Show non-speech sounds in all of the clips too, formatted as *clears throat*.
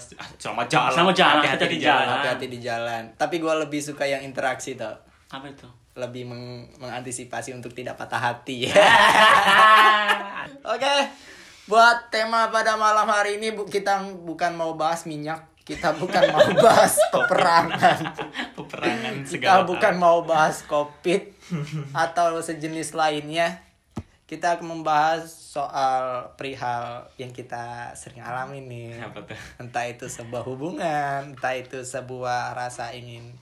selamat jalan pasti ah, selamat jalan. Selamat jalan, hati-hati di jalan. hati-hati di jalan. Tapi gue lebih suka yang interaksi tau Apa itu? lebih meng- mengantisipasi untuk tidak patah hati. *laughs* Oke buat tema pada malam hari ini bu- kita bukan mau bahas minyak kita bukan mau *laughs* bahas peperangan. Peperangan kita segala bukan mau bahas covid atau sejenis lainnya kita akan membahas soal perihal yang kita sering alami nih apa tuh entah itu sebuah hubungan entah itu sebuah rasa ingin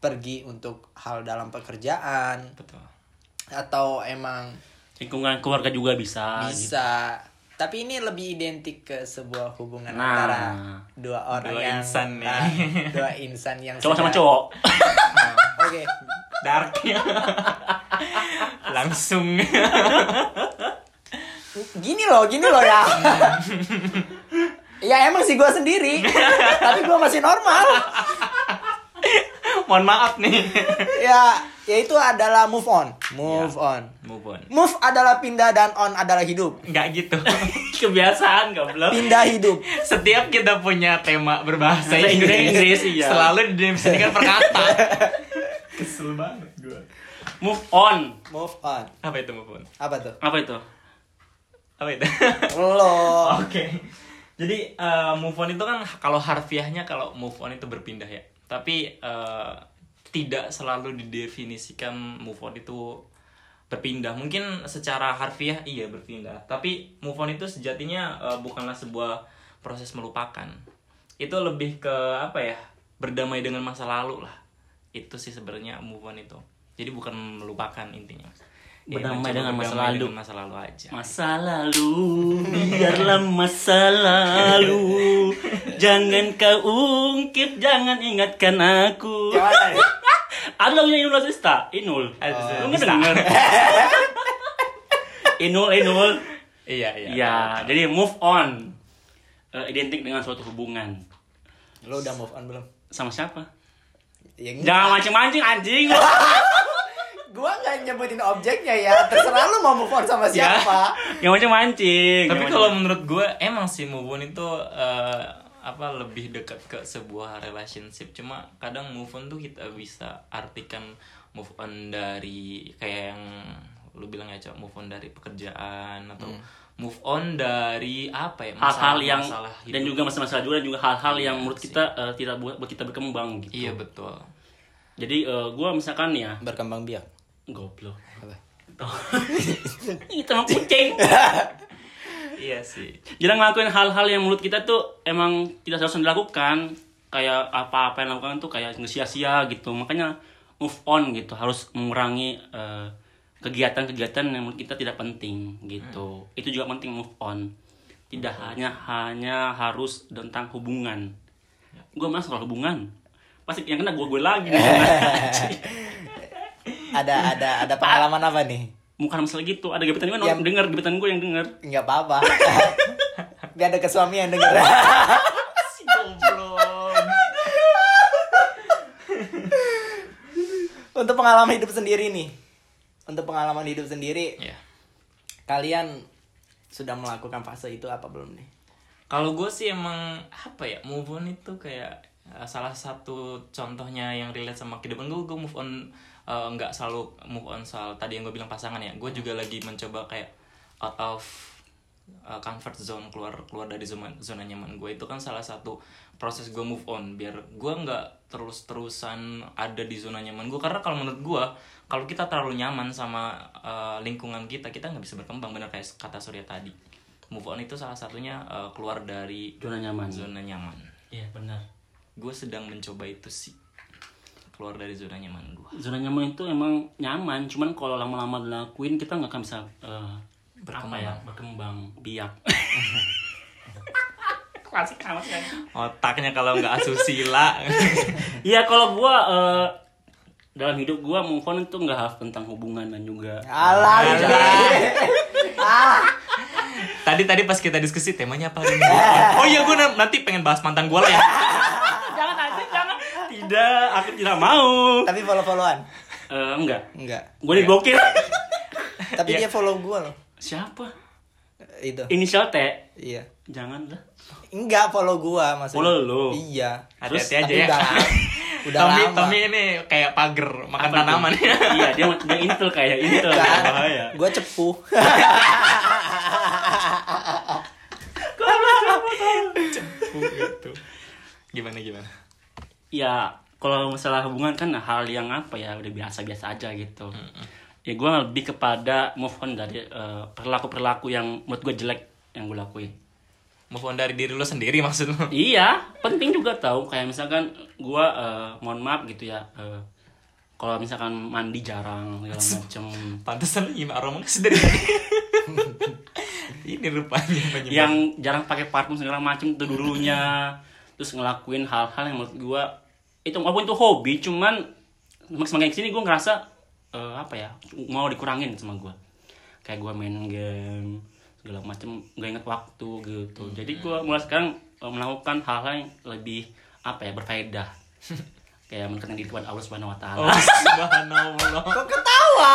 pergi untuk hal dalam pekerjaan betul atau emang Lingkungan keluarga juga bisa. gitu. bisa tapi ini lebih identik ke sebuah hubungan Nah. antara dua orang Dua yang insan nih. ah, dua insan yang Cowok sama cowok. *laughs* oke dark *laughs* langsung. Gini loh gini loh ya. Ya emang sih gue sendiri. Tapi gue masih normal. Mohon maaf nih. Ya ya itu adalah move on. Move on. move on. Move adalah pindah dan on adalah hidup. Nggak gitu. *laughs* Kebiasaan goblok. pindah hidup. Setiap kita punya tema berbahasa Bahasa Inggris, Inggris, iya. selalu didefinisikan per kata *laughs* kesel banget gue Move on. move on apa itu move on apa tuh Apa itu? apa itu lo *laughs* Oke. Jadi eh, move on itu kan kalau harfiahnya kalau move on itu berpindah ya. Tapi eh, tidak selalu didefinisikan move on itu berpindah. Mungkin secara harfiah iya berpindah. Tapi move on itu sejatinya eh, bukanlah sebuah proses melupakan. Itu lebih ke apa ya? Berdamai dengan masa lalu lah. Itu sih sebenarnya move on itu. Jadi bukan melupakan intinya. Ya, Berdamai dengan masa lalu. dengan masa lalu aja. Masa lalu, biarlah masa lalu. *laughs* Jangan kau ungkit, jangan ingatkan aku. Ya? *laughs* Ada lagunya Inul Asista, Inul. Lu Asista. nggak denger? *laughs* Inul, Inul. Iya, iya. Ya, jadi move on. Eh, identik dengan suatu hubungan. lo udah move on belum Sama siapa? yang Jangan mancing-mancing anjing. Gua nggak nyebutin objeknya ya terserah lu mau move on sama Ya. siapa Yang mancing-mancing. Tapi Yang kalau mancing- menurut gue emang sih move on itu eh, apa lebih dekat ke sebuah relationship. Cuma kadang move on tuh kita bisa artikan move on dari kayak yang lu bilang ya cok move on dari pekerjaan atau move on dari apa ya Hmm. hal-hal yang masalah dan hidup. juga masalah-masalah juga dan juga hal-hal Iya yang menurut sih. kita eh, tidak buat kita berkembang gitu. iya betul Jadi eh, gua misalkan ya berkembang biak goblok. Apa? Itu mah *laughs* kucing. *laughs* iya sih Jarang ngelakuin hal-hal yang menurut kita tuh emang tidak seharusnya dilakukan. Kayak apa-apa yang dilakukan tuh kayak sia-sia gitu. Makanya move on gitu. Harus mengurangi eh, kegiatan-kegiatan yang menurut kita tidak penting gitu. Itu juga penting move on. Tidak hanya hanya harus tentang hubungan. Gue mas soal hubungan. Pasti yang kena gue gue lagi. *laughs* ada ada ada pengalaman apa nih? Bukan masalah gitu. Ada gebetan gue Yang- denger, gebetan gue yang denger. nggak apa-apa. *laughs* Biar ada ke suami yang denger. *laughs* Si goblok. Untuk pengalaman hidup sendiri nih. Untuk pengalaman hidup sendiri ya kalian sudah melakukan fase itu apa belum nih? Kalau gue sih emang apa ya move on itu kayak uh, salah satu contohnya yang relate sama kehidupan gue, gue move on uh, nggak selalu move on soal tadi yang gue bilang pasangan ya. Gue juga lagi mencoba kayak out of uh, comfort zone keluar keluar dari zona zona nyaman gue itu kan salah satu proses gue move on biar gue nggak terus terusan ada di zona nyaman gue karena kalau menurut gue kalau kita terlalu nyaman sama uh, lingkungan kita kita nggak bisa berkembang bener kayak kata Surya tadi move on itu salah satunya uh, keluar dari Zona nyaman. zona nyaman Iya benar. gue sedang mencoba itu sih keluar dari zona nyaman gue zona nyaman itu emang nyaman cuman kalau lama-lama dilakuin kita nggak akan bisa eh, Berkembang. apa ya berkembang. biak *laughs* klasik amat kan otaknya kalau nggak asusila. *laughs* Iya kalau gua eh, dalam hidup gua move on itu nggak harus tentang hubungan dan juga alah ah *laughs* tadi tadi pas kita diskusi temanya apa hari ini? oh iya gue nanti pengen bahas mantan gue lah ya tidak aku tidak mau tapi follow followan Eh, enggak enggak gua diblokir *laughs* tapi dia follow gue loh siapa itu inisial T iya Jangan lah. Enggak follow gua maksudnya. Follow lu? Iya. Hati-hati aja ya. Udah, lama- *laughs* udah Tommy, lama. Tommy ini kayak pagar makan Apa tanaman. iya, dia dia intel kayak *laughs* intel. Kan? Bahaya. Gua cepu. gitu. Gimana gimana? Ya, kalau masalah hubungan kan hal yang apa ya udah biasa-biasa aja gitu. Ya gue lebih kepada move on dari eh, perilaku-perilaku yang menurut gue jelek yang gue lakuin. Move on dari diri lo sendiri *laughs* maksud lo? Iya, penting juga tahu kayak misalkan gua eh, mohon maaf gitu ya. eh, kalau misalkan mandi jarang segala macem Pantesan lo aromanya dari tadi. *laughs* Ini rupanya penyebab. yang jarang pakai parfum segala macem itu dulunya terus ngelakuin hal-hal yang menurut gua itu walaupun itu hobi cuman semakin ke sini gua ngerasa eh, apa ya mau dikurangin sama gua kayak gua main game segala macem gak inget waktu gitu jadi gua mulai sekarang eh, melakukan hal-hal yang lebih apa ya berfaedah *laughs* kayak mendekatkan diri kepada Allah Subhanahu Wa Taala Oh, subhanallah. Kok ketawa?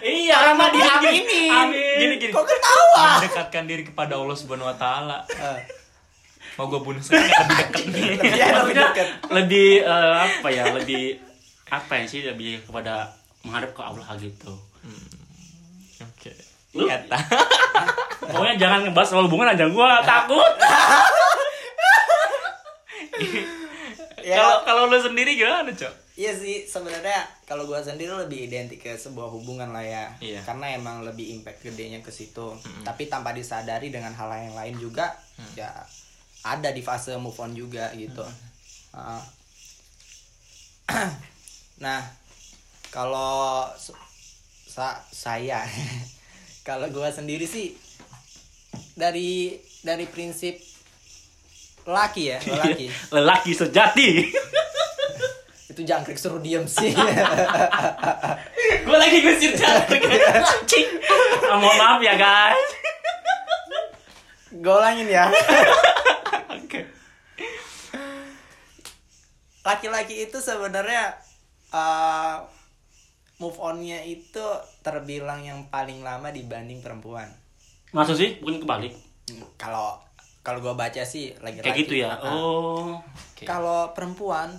iya Karena Amin. diaminin. Amin. Gini gini. Kok ketawa? Mendekatkan diri kepada Allah Subhanahu wa taala. Eh, Mau gue bunuh sekarang lebih dekat nih. *laughs* Iya, lebih Maksudnya dekat. lebih eh, apa ya lebih apa ya sih lebih kepada menghadap ke Allah gitu Oke. Lu- Iya, ta. *laughs* pokoknya jangan ngebahas soal hubungan aja gua takut *laughs* Ya, Kalau kalau lo sendiri gimana, Cok? Iya sih sebenarnya kalau gua sendiri lebih identik ke sebuah hubungan lah ya. Iya. Karena emang lebih impact gedenya ke situ. Tapi tanpa disadari dengan hal yang lain juga ya ada di fase move on juga gitu. Heeh. *clears throat* nah, kalau sa- saya *laughs* kalau gua sendiri sih dari dari prinsip laki ya, laki. *laughs* lelaki sejati. *laughs* Itu jangkrik suruh diem sih. Gua lagi ngusir jangkrik. Ah, mohon maaf ya guys. Gue ulangin ya Oke. Laki-laki itu sebenarnya uh, move onnya itu terbilang yang paling lama dibanding perempuan. Maksud sih bukan kebalik. Kalau kalau gue baca sih lagi kayak gitu ya? Oh Oke. kalau perempuan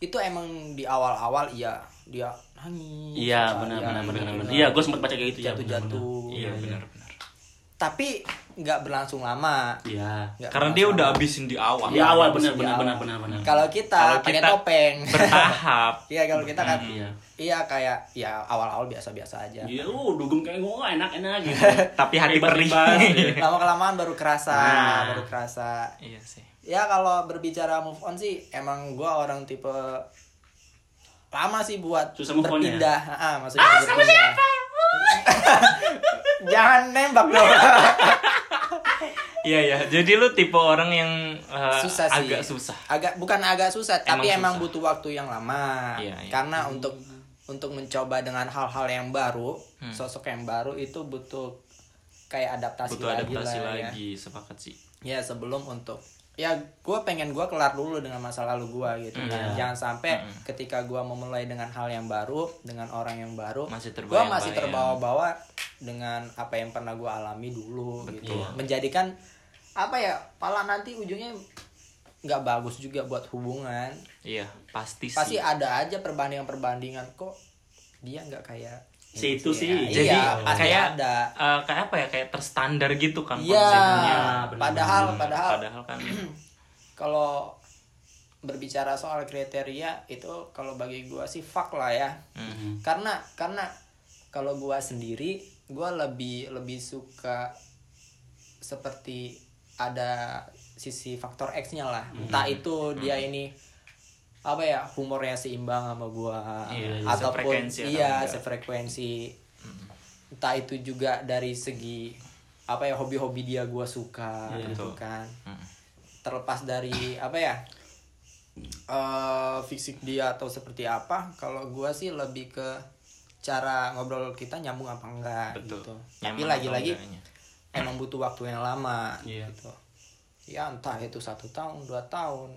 itu emang di awal-awal iya dia nangis iya benar benar benar ini, benar. iya gua sempat baca kayak gitu ya jatuh-jatuh Iya, benar benar. Tapi nggak berlangsung lama iya Karena dia udah lama. habisin di awal. di awal benar benar benar benar benar kalau kita Kalau pakai kita topeng *laughs* Bertahap. iya kalau kita kan iya iya kayak ya awal-awal biasa-biasa aja Iya, uh, dugem kayak gue enak-enak gitu. *laughs* Tapi hati perih. *laughs* Lama kelamaan baru kerasa Nah. baru kerasa Iya sih. ya kalau berbicara move on sih emang gua orang tipe lama sih buat Susah move on ya? berpindah ah maksudnya berpindah jangan nembak dong *laughs* Iya ya. Jadi lu tipe orang yang eh, susah sih agak susah. agak bukan agak susah tapi Emang emang susah. butuh waktu yang lama Iya, iya. karena untuk untuk mencoba dengan hal-hal yang baru Hmm. sosok yang baru itu butuh kayak adaptasi Butuh lagi adaptasi lah ya. lagi, sepakat sih. ya sebelum untuk ya gue pengen gue kelar dulu dengan masa lalu gue gitu. Kan Iya. jangan sampai ketika gue memulai dengan hal yang baru dengan orang yang baru Masih gue masih terbawa-bawa dengan apa yang pernah gue alami dulu gitu. Iya. menjadikan apa ya pala nanti ujungnya nggak bagus juga buat hubungan. Iya, pasti sih. pasti ada aja perbandingan-perbandingan. Kok dia nggak kayak Si itu sih. ya. Jadi iya kayak ada eh, kayak apa ya? Kayak terstandar gitu kan Iya, konsepnya. padahal benar. padahal Padahal kan *clears throat* kalau berbicara soal kriteria itu kalau bagi gua sih fuck lah ya Mhm. karena karena kalau gua sendiri gua lebih lebih suka seperti ada sisi faktor X-nya lah entah itu dia ini apa ya humornya seimbang sama gua Iya, ataupun sefrekuensi iya sefrekuensi entah itu juga dari segi apa ya hobi-hobi dia gua suka Iya, gitu betul. kan Mm. terlepas dari apa ya eh fisik dia atau seperti apa kalau gua sih lebih ke cara ngobrol kita nyambung apa enggak betul. gitu tapi Nyaman lagi-lagi atau enggaknya. emang butuh waktu yang lama Iya. gitu ya entah itu satu tahun dua tahun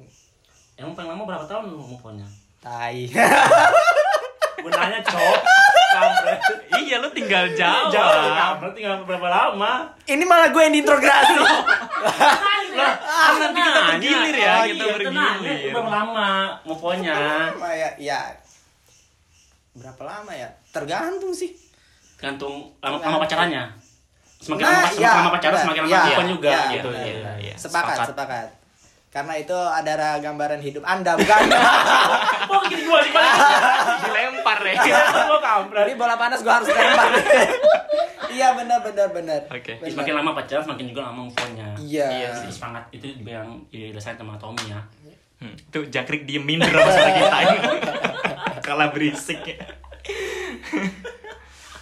Emang paling lama berapa tahun lu move on-nya? tai Gue nanya, cok. Kampret. *laughs* Iya, lu tinggal jawab. Jauh, kampret tinggal berapa lama? ini malah gue yang diintrogasi Lah, kan nanti kita bergilir ya, Oh, kita iya, bergilir. tenang. Berapa lama move on-nya? Lama ya, ya berapa lama ya? Tergantung sih. Tergantung lama, lama pacarannya. Semakin Nah, lama, semakin iya, lama pacaran, benar. semakin lama move on juga iya, gitu. benar. Iya, iya. Sepakat, sepakat. sepakat. Karena itu adalah gambaran hidup Anda, bukan? *laughs* Oh, gitu gua sih dilempar ya Gua kampret. Ini bola panas gua harus tembak. *laughs* Iya benar benar benar. Oke. Benar. Semakin lama pacaran, semakin juga lama move on-nya. Iya. Iya Itu semangat itu juga yang dirasain sama Tommy ya. Hmm, tuh jangkrik diem minder sama suara kita ini *laughs* kalah berisik ya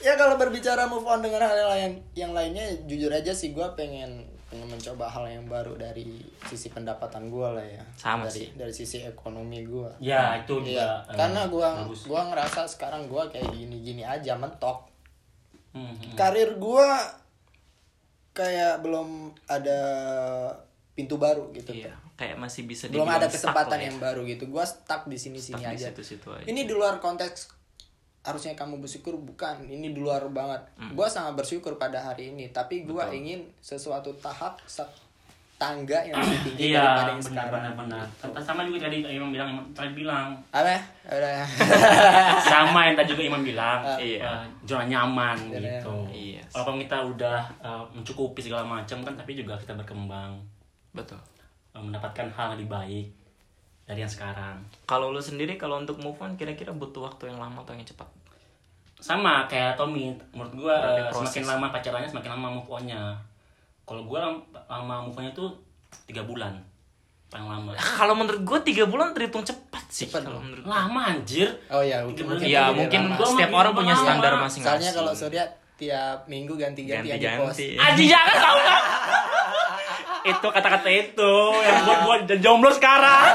Ya kalau berbicara move on dengan hal lain yang lainnya jujur aja sih gua pengen pengen mencoba hal yang baru dari sisi pendapatan gua lah ya. Sama dari sih. dari sisi ekonomi gua. Ya, itu Iya, juga. eh, karena gua bagus. gua ngerasa sekarang gua kayak gini-gini aja mentok. Hmm, hmm. Karir gua kayak belum ada pintu baru gitu iya tuh. kayak masih bisa Belum ada kesempatan ya. yang baru gitu. Gua stuck di sini-sini Stuck di aja. situ-situ aja. Ini di luar konteks harusnya kamu bersyukur bukan. Ini di luar banget. Hmm. Gua sangat bersyukur pada hari ini, tapi gua ingin sesuatu tahap sa- tangga yang lebih *clears throat* tinggi Iya, daripada yang benar sekarang. benar benar. Sama juga tadi Imam bilang, Imam tadi bilang Apa? Udah. *laughs* sama yang tadi juga Imam bilang, Iya. eh, zona nyaman Zona gitu. Iya. Walaupun kita udah eh, mencukupi segala macam kan, tapi juga kita berkembang, betul eh, mendapatkan hal lebih baik dari yang sekarang. kalau lu sendiri kalau untuk move on kira-kira butuh waktu yang lama atau yang cepat Sama kayak Tommy, menurut gua Berarti eh, semakin lama pacarannya semakin lama move on-nya. Kalau gua lam- lama move on-nya tuh tiga bulan paling lama. *laughs* kalau menurut gue tiga bulan terhitung cepat sih Cepat. kalau menurut Lama anjir. Oh ya, Tiga mungkin, bulan. mungkin Iya lebih mungkin lama. Setiap orang punya lama. standar masing-masing Soalnya kalau Surya tiap minggu ganti-ganti yang di pos. ganti-ganti Aji jangan tahu kan? *laughs* itu kata-kata itu yang buat gua jadi jomblo sekarang.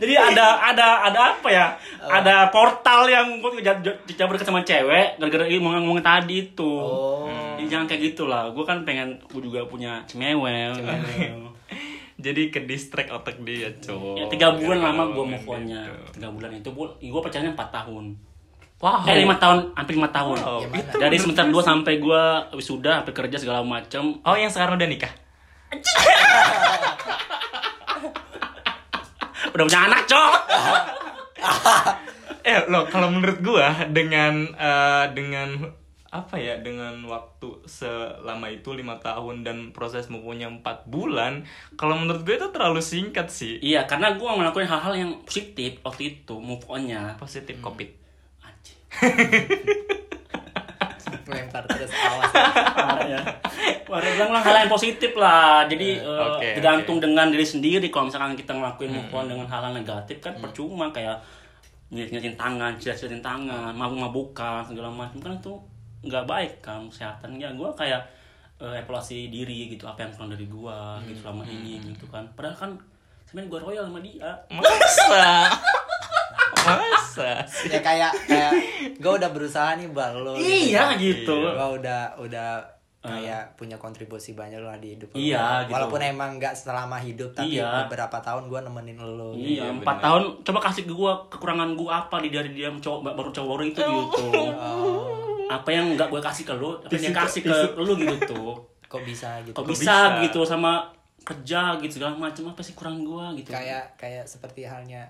Jadi ada ada ada apa ya? Ada portal yang gua dicampur sama cewek gara-gara ini ngomong-ngomong tadi itu. Oh. Jadi jangan kayak gitu lah. Gua kan pengen gua juga punya cemewel. jadi ke distract otak dia cowok Ya, tiga bulan lama move on-nya. gitu. Tiga bulan itu gua, gua pacarnya empat tahun. Wow Eh lima tahun, hampir lima tahun. Wow, itu Dari semester gue 2 sih. sampai gua wisuda, sampai kerja segala macam. oh yang sekarang udah nikah *laughs* Udah punya anak, Cok. *laughs* eh lo kalau menurut gua dengan eh, dengan apa ya dengan waktu selama itu lima tahun dan proses move on-nya empat bulan kalau menurut gue itu terlalu singkat sih Iya, karena gua ngelakuin hal-hal yang positif waktu itu, move on-nya. positif covid Anjir. Lempar terus awas. Parah ya. Parah bilang lah hal yang positif lah. Jadi eh, Oke, tergantung dengan diri sendiri. Kalau misalkan kita ngelakuin move on dengan hal-hal negatif kan percuma kayak nyitin tangan, cilat-cilatin tangan, mabuk-mabukan segala macam kan itu nggak baik kan kesehatan ya gue kayak eh, evaluasi diri gitu apa yang kurang dari gue gitu selama ini gitu kan padahal kan sebenarnya gue royal sama dia masa *laughs* masa sih ya kayak kayak gue udah berusaha nih bal lo. iya gitu Gue udah udah kayak punya kontribusi banyak lah di hidup lo. Iya, gitu. Walaupun emang nggak selama hidup tapi Iya. beberapa tahun gue nemenin lo. Iya, Iya, empat tahun. Coba kasih ke gua kekurangan gua apa di dari dia cowok baru cowok baru itu gitu. Apa yang nggak gue kasih ke lu, tapi dia kasih ke lu gitu tuh. Kok bisa gitu? Kok Kok bisa, bisa? gitu sama kerja gitu segala macam apa sih kurang gua gitu. Kayak kayak seperti halnya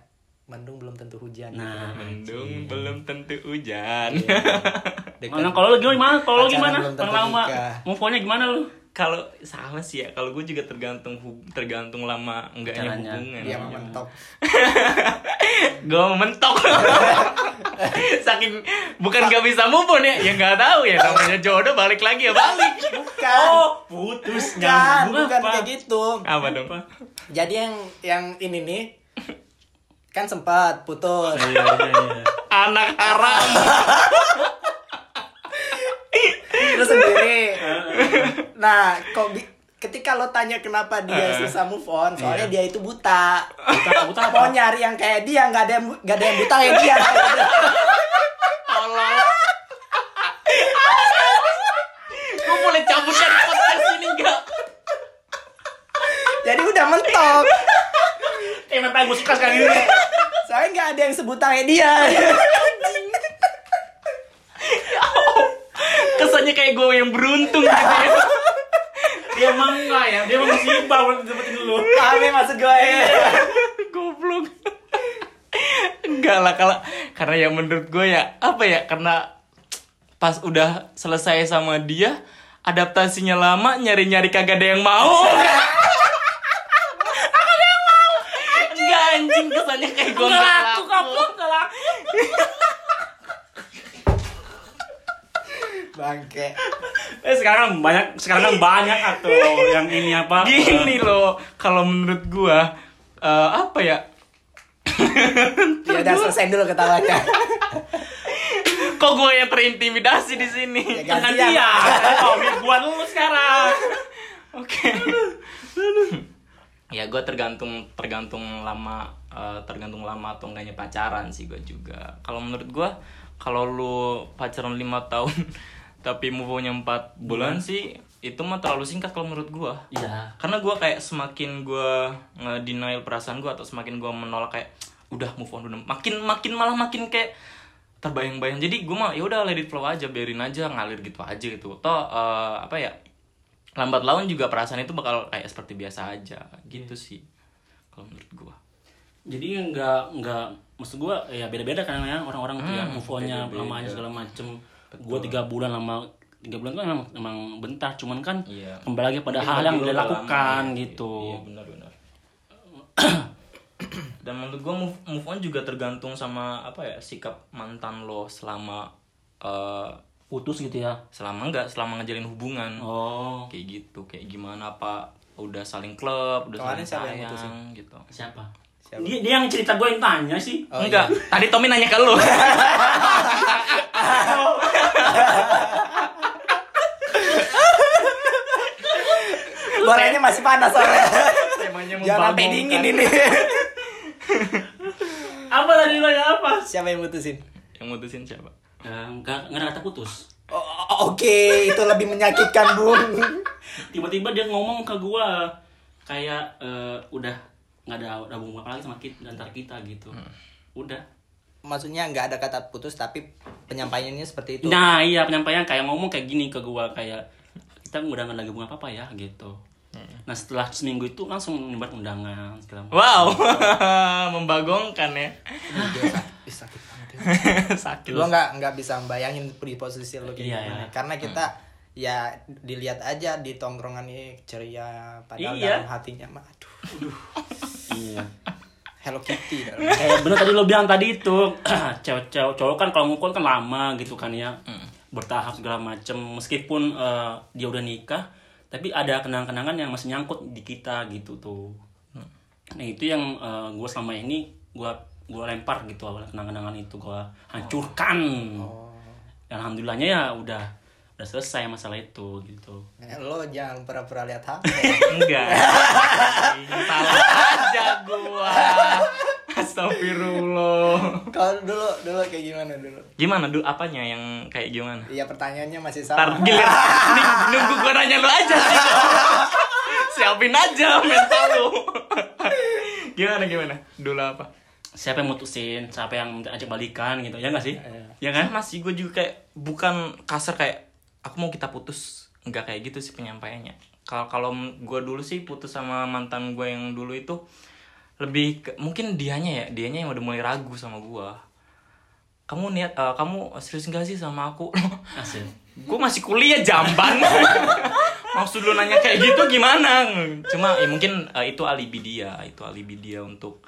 mendung belum tentu hujan. Nah, mendung belum tentu hujan *laughs* Dekat- mana kalau lu gimana? Kalau lu gimana? lama move on-nya gimana lu? kalau sama sih ya kalau gue juga tergantung tergantung lama enggaknya Caranya. hubungan Dia mau mentok. *laughs* gue mentok *laughs* saking bukan gak bisa move on ya ya nggak tahu ya namanya jodoh balik lagi ya balik Bukan. Oh, putus bukan, nyambung bukan apa? kayak gitu. apa dong Jadi yang yang ini nih kan sempat putus. Iya, iya, iya. anak haram Terus sendiri. *laughs* Nah, kok bi- ketika lo tanya kenapa dia susah move on, soalnya dia itu buta. Buta, buta apa? Mau nyari yang kayak dia nggak ada yang nggak ada yang buta kayak dia. tolong gue boleh cabut dari podcast ini enggak Jadi udah mentok. Paling gue suka sekali ini. *laughs* Soalnya nggak ada yang sebuta kayak dia. kayak gue yang beruntung gitu ya Dia emang enggak ya, dia emang musibah buat dapetin lu. Kami maksud gue ya. goblok enggak lah kalau karena ya menurut gue ya apa ya karena pas udah selesai sama dia adaptasinya lama nyari-nyari kagak ada yang mau *laughs* kagak ada yang mau enggak anjing kesannya kayak gue Enggak laku, laku. Bangke. Eh sekarang banyak, sekarang banyak atau yang ini apa? *laughs* gini loh kalau menurut gue eh, apa ya *laughs* Ya udah selesai dulu ketawanya. *laughs* kok gue yang terintimidasi di sini Ya, Kan dia. Oh, gua dulu sekarang. Oke. Ya gue tergantung tergantung lama eh, tergantung lama atau enggaknya pacaran sih gue juga. Kalau menurut gue kalau lu pacaran lima *laughs* tahun tapi move on-nya 4 bulan sih itu mah terlalu singkat kalau menurut gue. Iya. Karena gue kayak semakin gue nge-denial perasaan gue atau semakin gue menolak kayak udah move on udah makin makin malah makin kayak terbayang-bayang jadi gue mah ya udah let it flow aja biarin aja ngalir gitu aja gitu toh eh, apa ya lambat laun juga perasaan itu bakal kayak seperti biasa aja gitu sih kalau menurut gue Jadi enggak enggak maksud gua ya beda-beda kan ya orang-orang tuh ya move on-nya lamanya segala macem. Gua tiga bulan lama tiga bulan kan emang, emang bentar cuman kan Iya. kembali lagi pada hal yang udah lakukan lama, ya. gitu. iya benar-benar *coughs* dan menurut gue move, move on juga tergantung sama apa ya sikap mantan lo selama eh, Putus gitu ya. selama enggak selama ngejalin hubungan Oh. kayak gitu kayak gimana apa udah saling klub udah Kemarin saling siapa yang sayang mutusin? gitu Siapa? Siapa? Dia, dia yang cerita gue yang tanya sih. Oh, enggak tadi Tommy nanya ke lu *laughs* Bolanya masih panas soalnya. temanya Jangan sampai dingin ini. Apa tadi lo ya apa? Siapa yang mutusin? yang mutusin siapa Eh, ada kata putus. Oh, oh, Oke, itu lebih menyakitkan, Bung. Tiba-tiba dia ngomong ke gua kayak eh, udah nggak ada hubungan apa lagi sama kita antara kita gitu. Udah. Maksudnya nggak ada kata putus, tapi penyampaiannya seperti itu. Nah iya penyampaian kayak ngomong kayak gini ke gua kayak kita udah nggak lagi hubungan apa apa ya gitu. Nah setelah seminggu itu langsung nyebar undangan segala wow *laughs* membagongkan ya Ih, sakit ya. *laughs* sakit Gua nggak nggak bisa membayangin di posisi lo kayak Iya, gimana. iya. Karena kita ya dilihat aja di tongkrongan ini ceria, padahal Iya. dalam hatinya mah aduh, Iya. Hello Kitty. dalam. Kayak bener tadi lo bilang tadi itu *clears throat* cewek-cewek cowok kan kalau mukul kan lama gitu kan ya bertahap segala macem meskipun eh, dia udah nikah tapi ada kenangan-kenangan yang masih nyangkut di kita gitu tuh nah itu yang gue selama ini gue gue lempar gitu kenangan-kenangan itu gue hancurkan Dan alhamdulillahnya ya udah udah selesai masalah itu gitu Eh, lo jangan pura-pura lihat HP. *laughs* enggak salah aja gua Astagfirullah Kalau dulu dulu kayak gimana dulu? gimana dulu apanya yang kayak gimana Iya pertanyaannya masih Ntar sama. gilir Nih, nunggu gue nanya lu aja Siapin aja mental lu Gimana gimana? Dulu apa? Siapa yang mutusin siapa yang ajak balikan gitu ya nggak sih? Ya kan? Sama sih gue juga kayak Bukan kasar kayak Aku mau kita putus. Enggak kayak gitu sih penyampaiannya. Kalau kalau gue dulu sih putus sama mantan gue yang dulu itu Lebih ke, Mungkin dianya ya Dianya yang udah mulai ragu sama gue Kamu niat eh, Kamu serius gak sih sama aku? *laughs* gue masih kuliah jamban. *laughs* Maksud lu nanya kayak gitu gimana? Cuma ya mungkin eh, itu alibi dia itu alibi dia untuk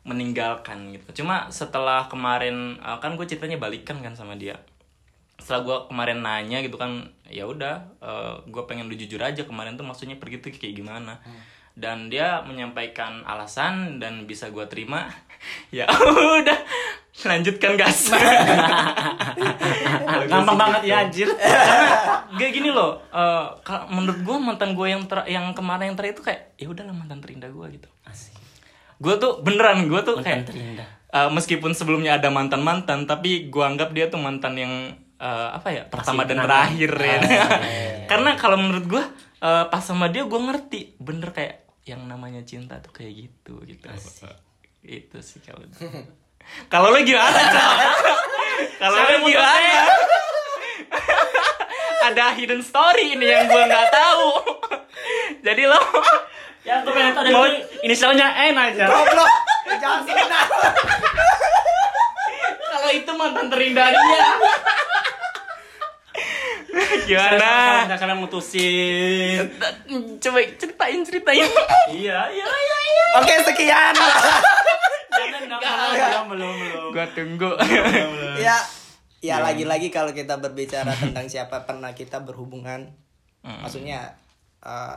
meninggalkan gitu. Cuma setelah kemarin eh, kan gue ceritanya balikan kan sama dia. Setelah gue kemarin nanya gitu kan ya udah eh, gue pengen lu jujur aja kemarin tuh maksudnya pergi tuh kayak gimana. Dan dia menyampaikan alasan dan bisa gue terima *laughs* ya udah lanjutkan gas. *laughs* Gampang banget ya anjir. Gak gini loh, eh, menurut gue mantan gue yang ter yang kemarin yang terakhir itu kayak ya udahlah mantan terindah gue gitu. asik Gue tuh beneran gue tuh mantan kayak terindah eh, meskipun sebelumnya ada mantan mantan tapi gue anggap dia tuh mantan yang eh, apa ya pertama dan kenangan. terakhir ya. Ah, iya, *laughs* Karena kalau menurut gue eh, pas sama dia gue ngerti bener kayak yang namanya cinta tuh kayak gitu gitu. Itu sih kalau kalau lo gimana? Kalau lo gimana? *laughs* ada hidden story ini yang gue nggak tahu. *laughs* Jadi lo Ya, gue pengen tahu dari inisialnya N aja. Goblok. Jangan sebut nama. kalau itu mantan terindah dia. Gimana? Kita kalian mutusin. Coba ceritain ceritain. Iya, iya, iya, iya. Oke, sekian. Jangan enggak belum, belum, belum. Gua tunggu. ya, ya lagi-lagi kalau kita berbicara tentang siapa pernah kita berhubungan, maksudnya eh,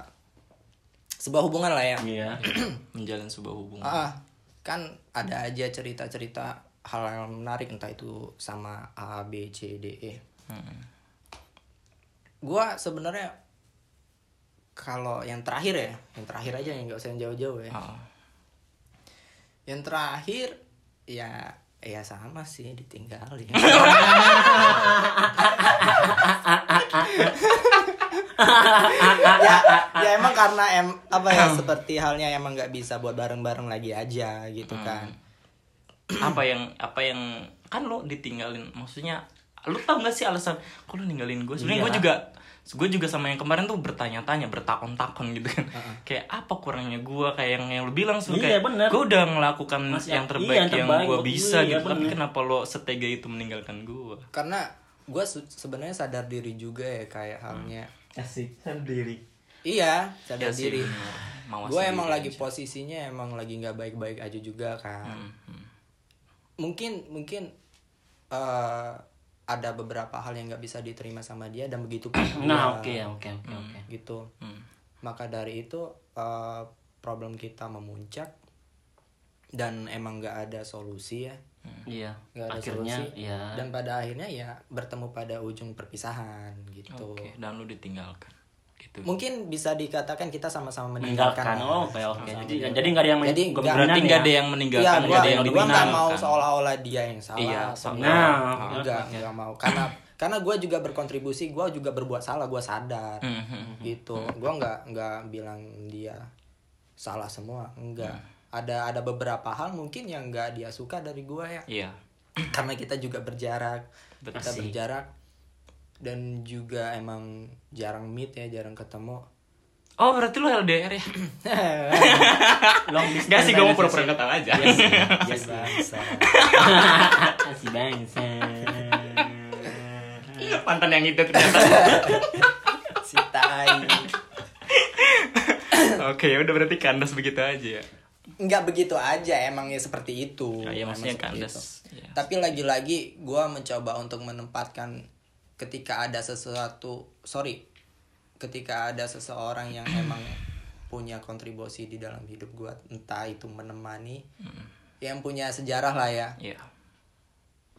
sebuah hubungan lah ya. Iya. *clears throat* Menjalin sebuah hubungan. Ah, kan ada aja cerita-cerita hal yang menarik entah itu sama A, B, C, D, E. Gua sebenarnya kalau yang terakhir ya, yang terakhir aja yang nggak usah yang jauh-jauh ya. Ah. Yang terakhir ya ya sama sih ditinggalin. *laughs* *laughs* ya, ya emang karena em apa ya seperti halnya emang nggak bisa buat bareng-bareng lagi aja gitu kan. *clears throat* apa yang apa yang kan lo ditinggalin maksudnya lu tau gak sih alasan kok lu ninggalin gue? Sebenarnya Iya. gue juga gue juga sama yang kemarin tuh bertanya-tanya bertakon-takon gitu kan. Kayak apa kurangnya gue? Kayak yang yang lu bilang sih Iya, kayak bener. gue udah ngelakukan Masih- yang iya, terbaik yang yang, terbaik. gue buat bisa gue, iya, gitu. Tapi kenapa lo setega itu meninggalkan gue Karena gue sebenarnya sadar diri juga ya kayak halnya. Asik sendiri. Iya, sadar Ya sih, diri. Gue emang lagi aja. posisinya emang lagi nggak baik-baik aja juga kan. Hmm, Mungkin mungkin eh, ada beberapa hal yang nggak bisa diterima sama dia dan begitu pun *clears throat* Nah, oke, oke, oke, oke. gitu. Hmm. Maka dari itu eh, problem kita memuncak dan emang nggak ada solusi ya. Iya. Nggak ada Akhirnya solusi. ya Dan pada akhirnya ya bertemu pada ujung perpisahan gitu. oke dan lu ditinggalkan gitu Mungkin bisa dikatakan kita sama-sama meninggalkan. meninggalkan. Oh, oke, oke. Jadi jadi nggak ada yang Jadi nggak- berarti dominan nggak ya? ada yang Iya, meninggalkan gua, nggak ada yang gua mau seolah-olah dia yang salah. Iya, enggak. Nah, enggak, enggak mau. Karena *clears throat* karena gue juga berkontribusi, gue juga berbuat salah, gue sadar. Hmm, hmm, Gitu. Gue nggak nggak bilang dia salah semua, enggak. Ada ada beberapa hal mungkin yang nggak dia suka dari gue ya. iya *clears throat* Karena kita juga berjarak, kita Asik. berjarak dan juga emang jarang meet ya, jarang ketemu. oh berarti lu LDR ya *clears throat* long distance Gak sih gue mau pura-pura kata aja Iya sih. *laughs* Yes, bangsa. Si bangsa. mantan yang itu ternyata *laughs* si tai. oke ya udah berarti kandas begitu aja ya nggak begitu aja emangnya seperti itu Ya, iya, Emang maksudnya seperti kandas. itu. Iya. tapi lagi-lagi gue mencoba untuk menempatkan ketika ada sesuatu sorry ketika ada seseorang yang *clears throat* emang punya kontribusi di dalam hidup gue entah itu menemani yang punya sejarah lah ya Iya.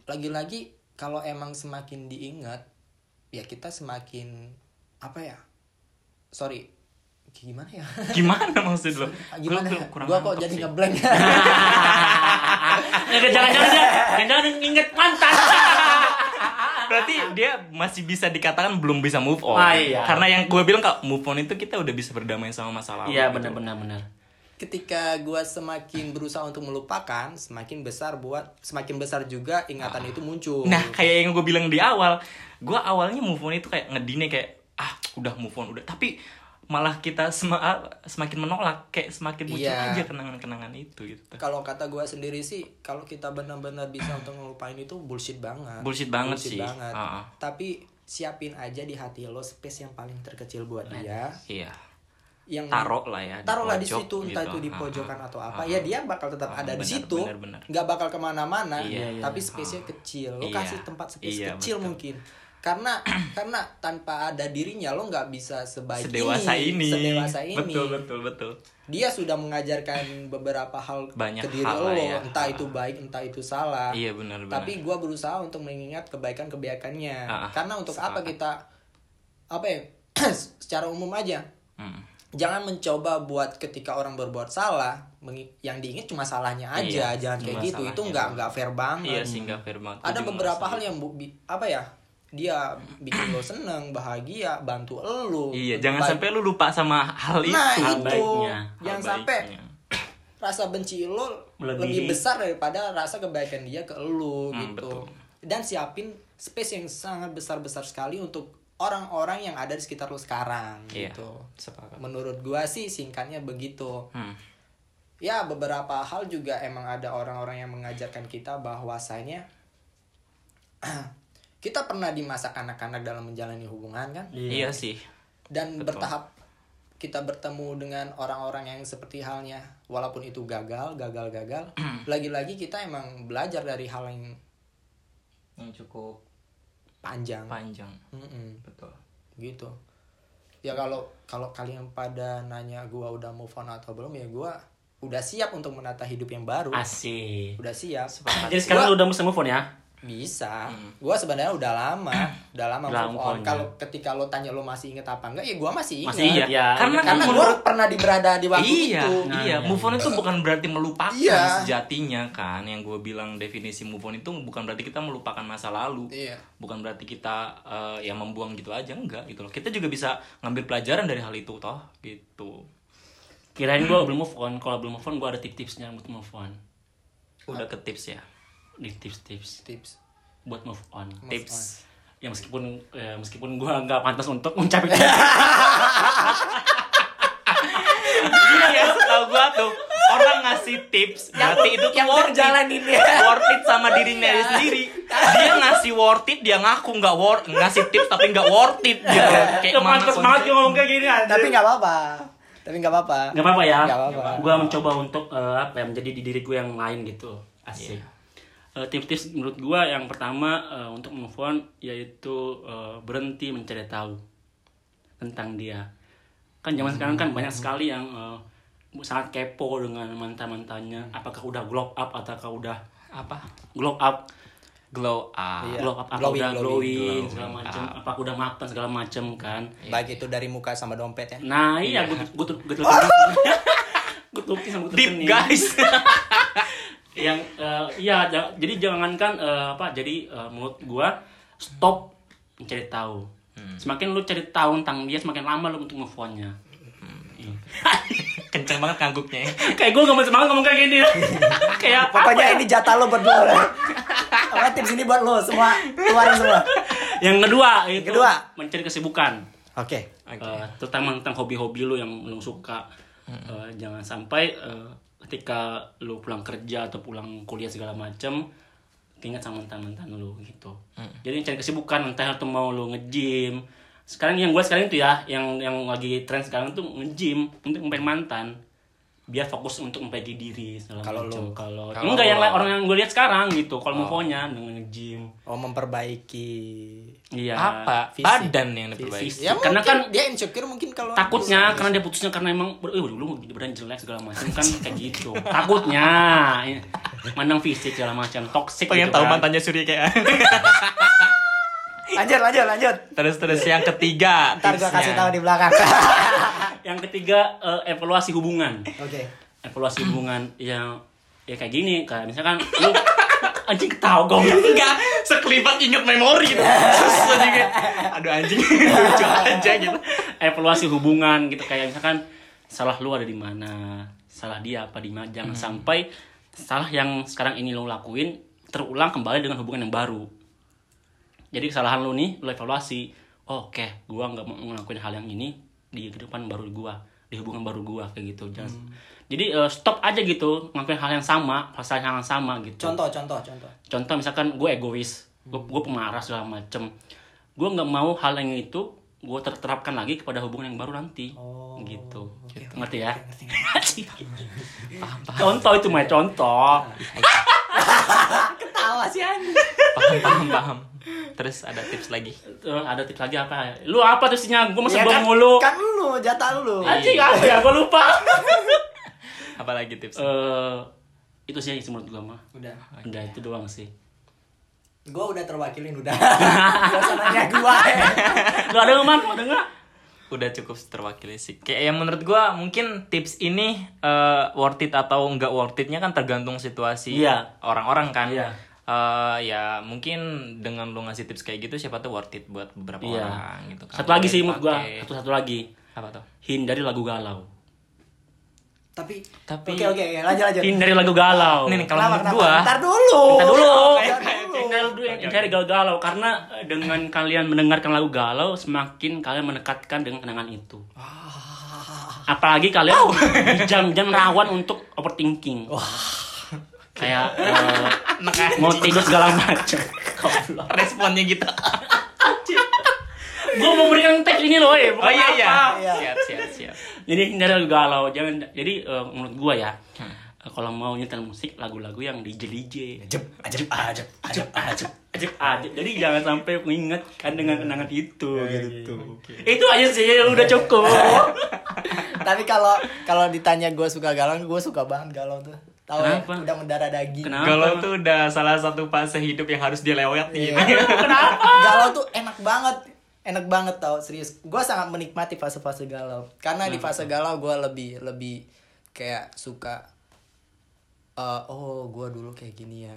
lagi-lagi kalau emang semakin diingat ya kita semakin apa ya sorry gimana ya Gimana maksud lo? gimana Gua- gua kurang gue kok jadi sih. ngeblank Ya, jangan-jangan dia, jangan-jangan inget mantan. Berarti dia masih bisa dikatakan belum bisa move on. Ah, iya. Karena yang gue bilang kak move on itu kita udah bisa berdamai sama masa lalu. Iya, gitu. benar-benar benar. ketika gua semakin berusaha untuk melupakan semakin besar buat semakin besar juga ingatan itu muncul Nah kayak yang gue bilang di awal, gue awalnya move on itu kayak ngedine kayak ah udah move on udah. Tapi malah kita sema- ah, semakin menolak kayak semakin muncul Iya. aja kenangan-kenangan itu gitu. kalau kata gua sendiri sih kalau kita benar-benar bisa untuk ngelupain itu bullshit banget Bullshit banget sih. banget. Ah, ah. tapi siapin aja di hati lo space yang paling terkecil buat dia Iya. yang Taruh lah ya. taruhlah di pojok situ entah gitu. itu di pojokan ah. atau apa Ah, ya ah. dia bakal tetap Ah, ada di situ benar, benar. nggak bakal ke mana-mana Iya, tapi space nya kecil lo Iya. kasih tempat space Iya, kecil betul. mungkin karena *clears throat* karena tanpa ada dirinya lo nggak bisa sebaik Sedewasa ini. sedewasa ini Betul betul betul. dia sudah mengajarkan beberapa hal Banyak ke diri hal lo ya. entah itu baik entah itu salah Iya benar benar. tapi gua berusaha untuk mengingat kebaikan kebaikannya Ah, ah. karena untuk apa kita apa ya *clears throat* secara umum aja Hmm. jangan mencoba buat ketika orang berbuat salah yang diingat cuma salahnya aja Iya, jangan kayak gitu itu nggak nggak fair banget Iya sih nggak fair banget. Ada beberapa hal gitu. yang bu- bi- apa ya dia bikin lo seneng bahagia bantu lo Iya, jangan Baik- sampai lu lupa sama hal itu. nah hal itu baiknya, Hal jangan sampai baiknya. rasa benci lo Melebihi. lebih besar daripada rasa kebaikan dia ke lo Hmm, gitu betul. dan siapin space yang sangat besar besar sekali untuk orang-orang yang ada di sekitar lu sekarang Iya. gitu Sepakat. menurut gua sih singkatnya begitu Hmm. ya beberapa hal juga emang ada orang-orang yang mengajarkan kita bahwasanya *clears throat* *clears throat* kita pernah di masa kanak-kanak dalam menjalani hubungan kan Iya sih. dan Betul. bertahap kita bertemu dengan orang-orang yang seperti halnya walaupun itu gagal gagal gagal *clears throat* lagi-lagi kita emang belajar dari hal yang Yang cukup panjang panjang. Mm-mm, Betul. gitu ya kalau kalau kalian pada nanya gua udah move on atau belum ya gua udah siap untuk menata hidup yang baru Asik. udah siap Jadi sekarang lu udah move on ya? Bisa gua sebenarnya udah lama *clears throat* udah lama move on kalau ketika lo tanya lo masih inget apa enggak ya gua masih inget Masih ingat ya. Karena karena kan gua pernah di berada di waktu iya, itu Nah, iya. iya, Move on itu bukan berarti melupakan Iya. sejatinya kan. Yang gue bilang definisi move on itu bukan berarti kita melupakan masa lalu. iya Bukan berarti kita eh, ya membuang gitu aja enggak gitu loh. Kita juga bisa ngambil pelajaran dari hal itu toh gitu. Kirain gua belum move on. Kalau belum move on gua ada tips-tipsnya untuk move on. Udah ke tips ya. Di tips-tips tips buat move on. Move tips. Ya meskipun ya, meskipun gua nggak pantas untuk mencapai *laughs* Iya ya, setahu gua tuh orang ngasih tips berarti itu tuh yang worth it. jalanin ya. worth it sama dirinya dia sendiri dia ngasih worth it dia ngaku nggak worth ngasih tips tapi nggak worth it gitu kayak Gak pantas banget ngomong kayak gini anjir. tapi nggak apa-apa tapi nggak apa-apa Gak apa-apa ya. Nggak apa-apa. Gua mencoba untuk eh, apa ya menjadi di diri gue yang lain gitu. Asik. Iya. Eh, tips-tips menurut gua yang pertama eh, untuk move on yaitu eh, berhenti mencari tahu tentang dia. Kan zaman sekarang kan banyak sekali yang eh, sangat kepo dengan mantan-mantannya. Apakah udah glow up ataukah udah apa glow up? glow up Iya. Glow up apa Glowing, udah glowing, glowing, glowing segala macam. Apakah udah mapan segala macam kan? baik itu dari muka sama dompet ya Nah, iya, gue gue gue gue gue gue deep guys *laughs* yang eh, iya ja- jadi jangankan eh, apa jadi eh, menurut gua stop mencari tahu. Semakin lu cari tahu tentang dia semakin lama lu untuk move on-nya. Iya. kenceng banget kangguknya ya. *laughs* kayak gua gak mau semangat ngomong kayak gini. *laughs* Kayak pokoknya ini jatah lo berdua. Lah apa tips ini buat lo semua. Keluarin semua. Yang kedua itu kedua. mencari kesibukan. Oke. Eh, terutama tentang hobi-hobi lu yang lu suka. Eh, jangan sampai eh, ketika lu pulang kerja atau pulang kuliah segala macem keinget sama mantan-mantan lu gitu. Jadi cari kesibukan entah itu mau lu nge-gym. Sekarang yang gue sekarang itu ya yang yang lagi tren sekarang tuh nge-gym untuk memperbaiki mantan biar fokus untuk memperbaiki diri Kalau lu- kalau enggak yang lain- orang yang gue lihat sekarang gitu kalau mau nya dengan nge-gym oh memperbaiki iya. Apa? Fisik. badan yang diperbaiki. Fisik. ya Karena kan- dia insecure mungkin kalau takutnya karena dia putusnya karena emang eh dulu badan jelek segala macam kan *laughs* kayak gitu. Takutnya. Ya, mandang fisik segala macam toxic pengen gitu tahu kan. mantannya Surya kayak *laughs* lanjut lanjut lanjut. Terus terus yang ketiga ntar tipsnya. kasih tahu di belakang *laughs* yang ketiga eh, evaluasi hubungan. Oke. Evaluasi hubungan yang ya kayak gini kayak misalkan lu *laughs* anjing ketawa gong enggak sekelipat inget memori. Gitu Terus kayak, aduh anjing *laughs* lucu aja gitu. Evaluasi hubungan gitu kayak misalkan salah lu ada di mana salah dia apa di mana. Jangan sampai salah yang sekarang ini lo lakuin terulang kembali dengan hubungan yang baru. Jadi kesalahan lu nih lu evaluasi. Oh, oke gua nggak mau ngelakuin hal yang ini di kehidupan baru gua di hubungan baru gua kayak gitu. Jangan jadi eh, stop aja gitu ngelakuin hal yang sama pasal hal yang sama gitu. Contoh contoh contoh. Contoh misalkan gue egois gue gue pemarah segala macem. Gue nggak mau hal yang itu gue terterapkan lagi kepada hubungan yang baru nanti. Oh, gitu. oke, ngerti ya? paham *laughs* paham contoh itu mah contoh. *laughs* Ketawa sih paham paham paham terus ada tips lagi? Ada tips lagi apa? Lu apa tipsnya? Gue masih Ya belum kan, mulu. Kan lu jatah lu. Anjing apa ya gue lupa. *laughs* Apa lagi tips Eh, itu sih menurut gue mah. Udah. Udah itu doang sih. Gua udah terwakilin udah. *laughs* Gak usah nanya gua. *laughs* Lu ada nggak man ada nggak? Udah cukup terwakili sih. Kayak yang menurut gua mungkin tips ini eh, worth it atau enggak worth itnya kan tergantung situasi Iya. orang-orang kan. Iya. Eh, ya mungkin dengan lu ngasih tips kayak gitu siapa tuh worth it buat beberapa Iya. orang gitu kan? Satu lagi sih menurut gue dipakai. satu satu lagi. Apa tuh? Hindari lagu galau. Tapi Tapi- oke oke oke, lanjut lanjut. Hindari lagu galau. Nih, nih, kalau Kenapa, menurut kenapa? gua ntar dulu. Kita dulu, Ntar dulu. yang cari galau-galau karena eh, dengan kalian mendengarkan lagu galau semakin kalian mendekatkan dengan kenangan itu. Apalagi kalian di jam-jam rawan untuk overthinking. Kayak *laughs* eh, mau tidur segala macam. Responnya gitu Gue mau berikan teks ini loh, eh, bukan oh iya iya. Iya. siap siap siap Jadi hindari galau, jangan. Jadi eh, menurut gua ya, eh, kalau mau nyetel musik lagu-lagu yang DJ DJ. ajep ajep ajep ajep ajep Ajib aja. Jadi jangan sampai mengingatkan dengan kenangan itu Iya, gitu. Itu aja sih yang udah cukup. *laughs* tapi kalau kalau ditanya gue suka galau gue suka banget galau tuh tahu ya Kenapa? udah mendarah daging Kenapa? Galau tuh udah salah satu fase hidup yang harus dilewati. Iya. *laughs* Kenapa? galau tuh enak banget enak banget tau serius gue sangat menikmati fase-fase galau karena di fase galau gue lebih lebih kayak suka eh, oh gue dulu kayak gini ya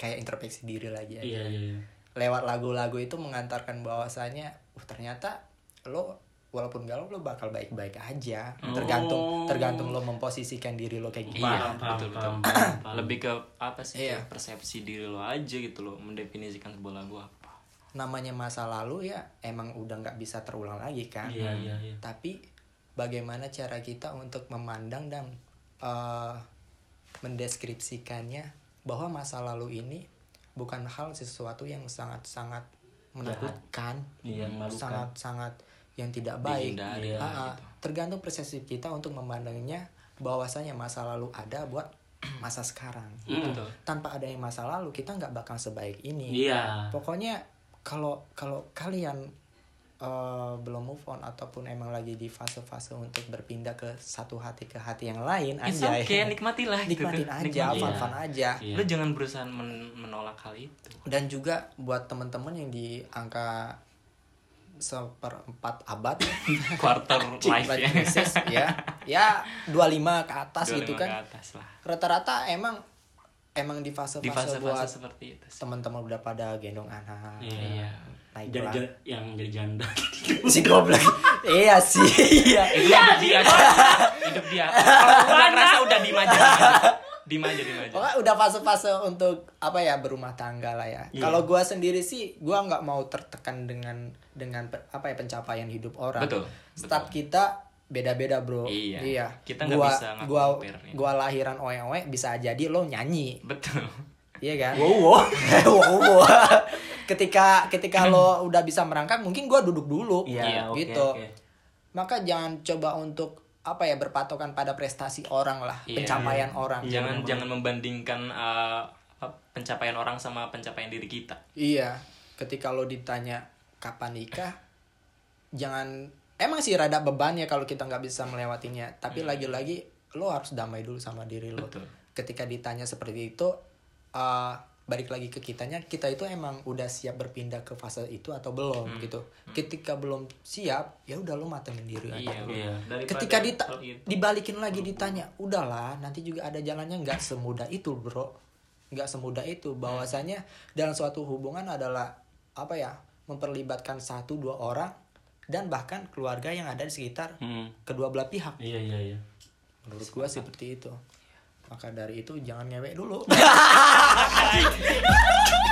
kayak introspeksi diri lagi aja Iya, iya, iya. lewat lagu-lagu itu mengantarkan bahwasanya uh, ternyata lo walaupun galau lo bakal baik-baik aja tergantung Oh. tergantung lo memposisikan diri lo kayak Iya, gimana betul betul. paham, paham, paham. Lebih ke apa sih? Iya. ke persepsi diri lo aja gitu loh, mendefinisikan sebuah lagu apa. namanya masa lalu ya emang udah nggak bisa terulang lagi kan Iya, iya, iya. tapi bagaimana cara kita untuk memandang dan eh, mendeskripsikannya bahwa masa lalu ini bukan hal sesuatu yang sangat-sangat menakutkan Iya, sangat-sangat yang tidak baik Dihindari Iya, lah gitu. tergantung persepsi kita untuk memandangnya bahwasanya masa lalu ada buat *clears throat* masa sekarang Mm. Betul. tanpa adanya masa lalu kita nggak bakal sebaik ini Iya. pokoknya kalau kalau kalian eh, belum move on ataupun emang lagi di fase-fase untuk berpindah ke satu hati ke hati yang lain It's aja okay, *laughs* nikmatilah gitu nikmatin kan. aja Nikmatin. fun fun aja Iya. Lo jangan berusaha men- menolak hal itu. dan juga buat temen-temen yang di angka seperempat abad *laughs* Quarter *laughs* life ya. crisis, *laughs* ya ya 25 ke atas 25 gitu ke kan atas lah. rata-rata emang emang di Di fase-fase fase-fase buat seperti itu. teman-teman udah pada gendong anak Iya. naik Jadi, jadi- yang jadi janda. si goblok iya sih iya hidup dia aja. hidup dia. Kalau udah ngerasa udah di aja. Di aja, di aja. Pokoknya udah fase-fase untuk apa ya berumah tangga lah ya. Iya. Kalau gua sendiri sih gua nggak mau tertekan dengan dengan apa ya pencapaian hidup orang. Betul, Start kita beda-beda, Bro. Iya. Kita nggak bisa gua compare nih. gua lahiran oe-oe bisa jadi lo nyanyi. Betul. Iya kan? Wow, wow. *laughs* wow, wow. ketika ketika lo udah bisa merangkak mungkin gua duduk dulu Iya, gitu. oke. Maka jangan coba untuk apa ya berpatokan pada prestasi orang lah, Iya. pencapaian orang. jangan jangan membandingkan uh, apa, pencapaian orang sama pencapaian diri kita. Iya, ketika lo ditanya kapan nikah, jangan emang sih rada beban ya kalau kita nggak bisa melewatinya. Tapi lagi-lagi lo harus damai dulu sama diri lo. Betul. Ketika ditanya seperti itu, uh, balik lagi ke kitanya, kita itu emang udah siap berpindah ke fase itu atau belum gitu. Ketika belum siap, ya udah lo matengin diri aja. Iya. dulu. Iya. Daripada Ketika dita- hal itu. dibalikin lagi ditanya, udahlah nanti juga ada jalannya nggak semudah itu bro, nggak semudah itu. Bahwasanya dalam suatu hubungan adalah apa ya memperlibatkan satu dua orang dan bahkan keluarga yang ada di sekitar Hmm. kedua belah pihak. Iya, iya, iya. Menurut gua seperti itu. Maka dari itu jangan ngewek dulu. *laughs* *laughs*